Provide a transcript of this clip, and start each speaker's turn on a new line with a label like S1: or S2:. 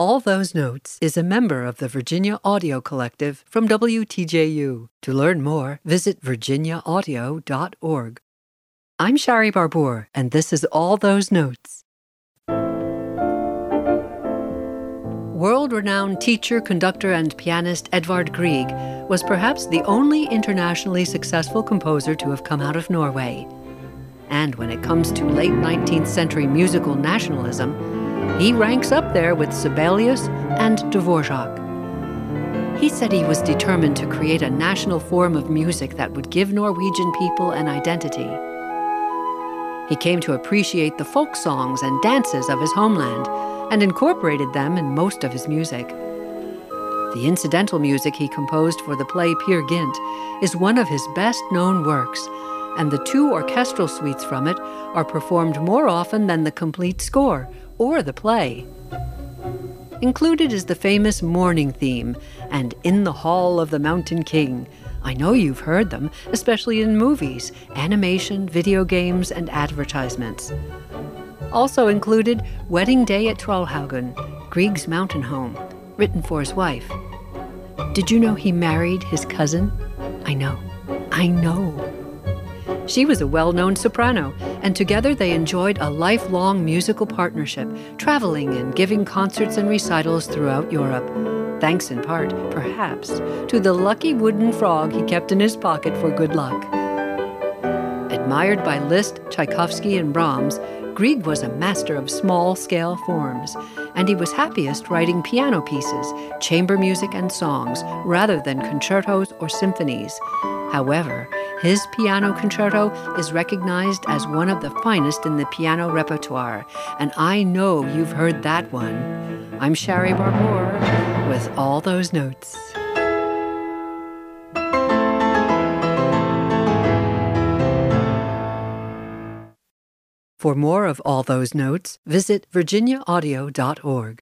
S1: All Those Notes is a member of the Virginia Audio Collective from WTJU. To learn more, visit virginiaaudio.org. I'm Shari Barbour, and this is All Those Notes. World renowned teacher, conductor, and pianist Edvard Grieg was perhaps the only internationally successful composer to have come out of Norway. And when it comes to late 19th century musical nationalism, he ranks up there with Sibelius and Dvorak. He said he was determined to create a national form of music that would give Norwegian people an identity. He came to appreciate the folk songs and dances of his homeland and incorporated them in most of his music. The incidental music he composed for the play Peer Gynt is one of his best known works, and the two orchestral suites from it are performed more often than the complete score or the play. Included is the famous morning theme and In the Hall of the Mountain King. I know you've heard them, especially in movies, animation, video games, and advertisements. Also included Wedding Day at Troldhaugen, Grieg's mountain home, written for his wife. Did you know he married his cousin? I know. I know. She was a well known soprano, and together they enjoyed a lifelong musical partnership, traveling and giving concerts and recitals throughout Europe, thanks in part, perhaps, to the lucky wooden frog he kept in his pocket for good luck. Admired by Liszt, Tchaikovsky, and Brahms, Grieg was a master of small scale forms, and he was happiest writing piano pieces, chamber music, and songs rather than concertos or symphonies. However, his piano concerto is recognized as one of the finest in the piano repertoire, and I know you've heard that one. I'm Shari Barbour with all those notes. For more of all those notes, visit virginiaaudio.org.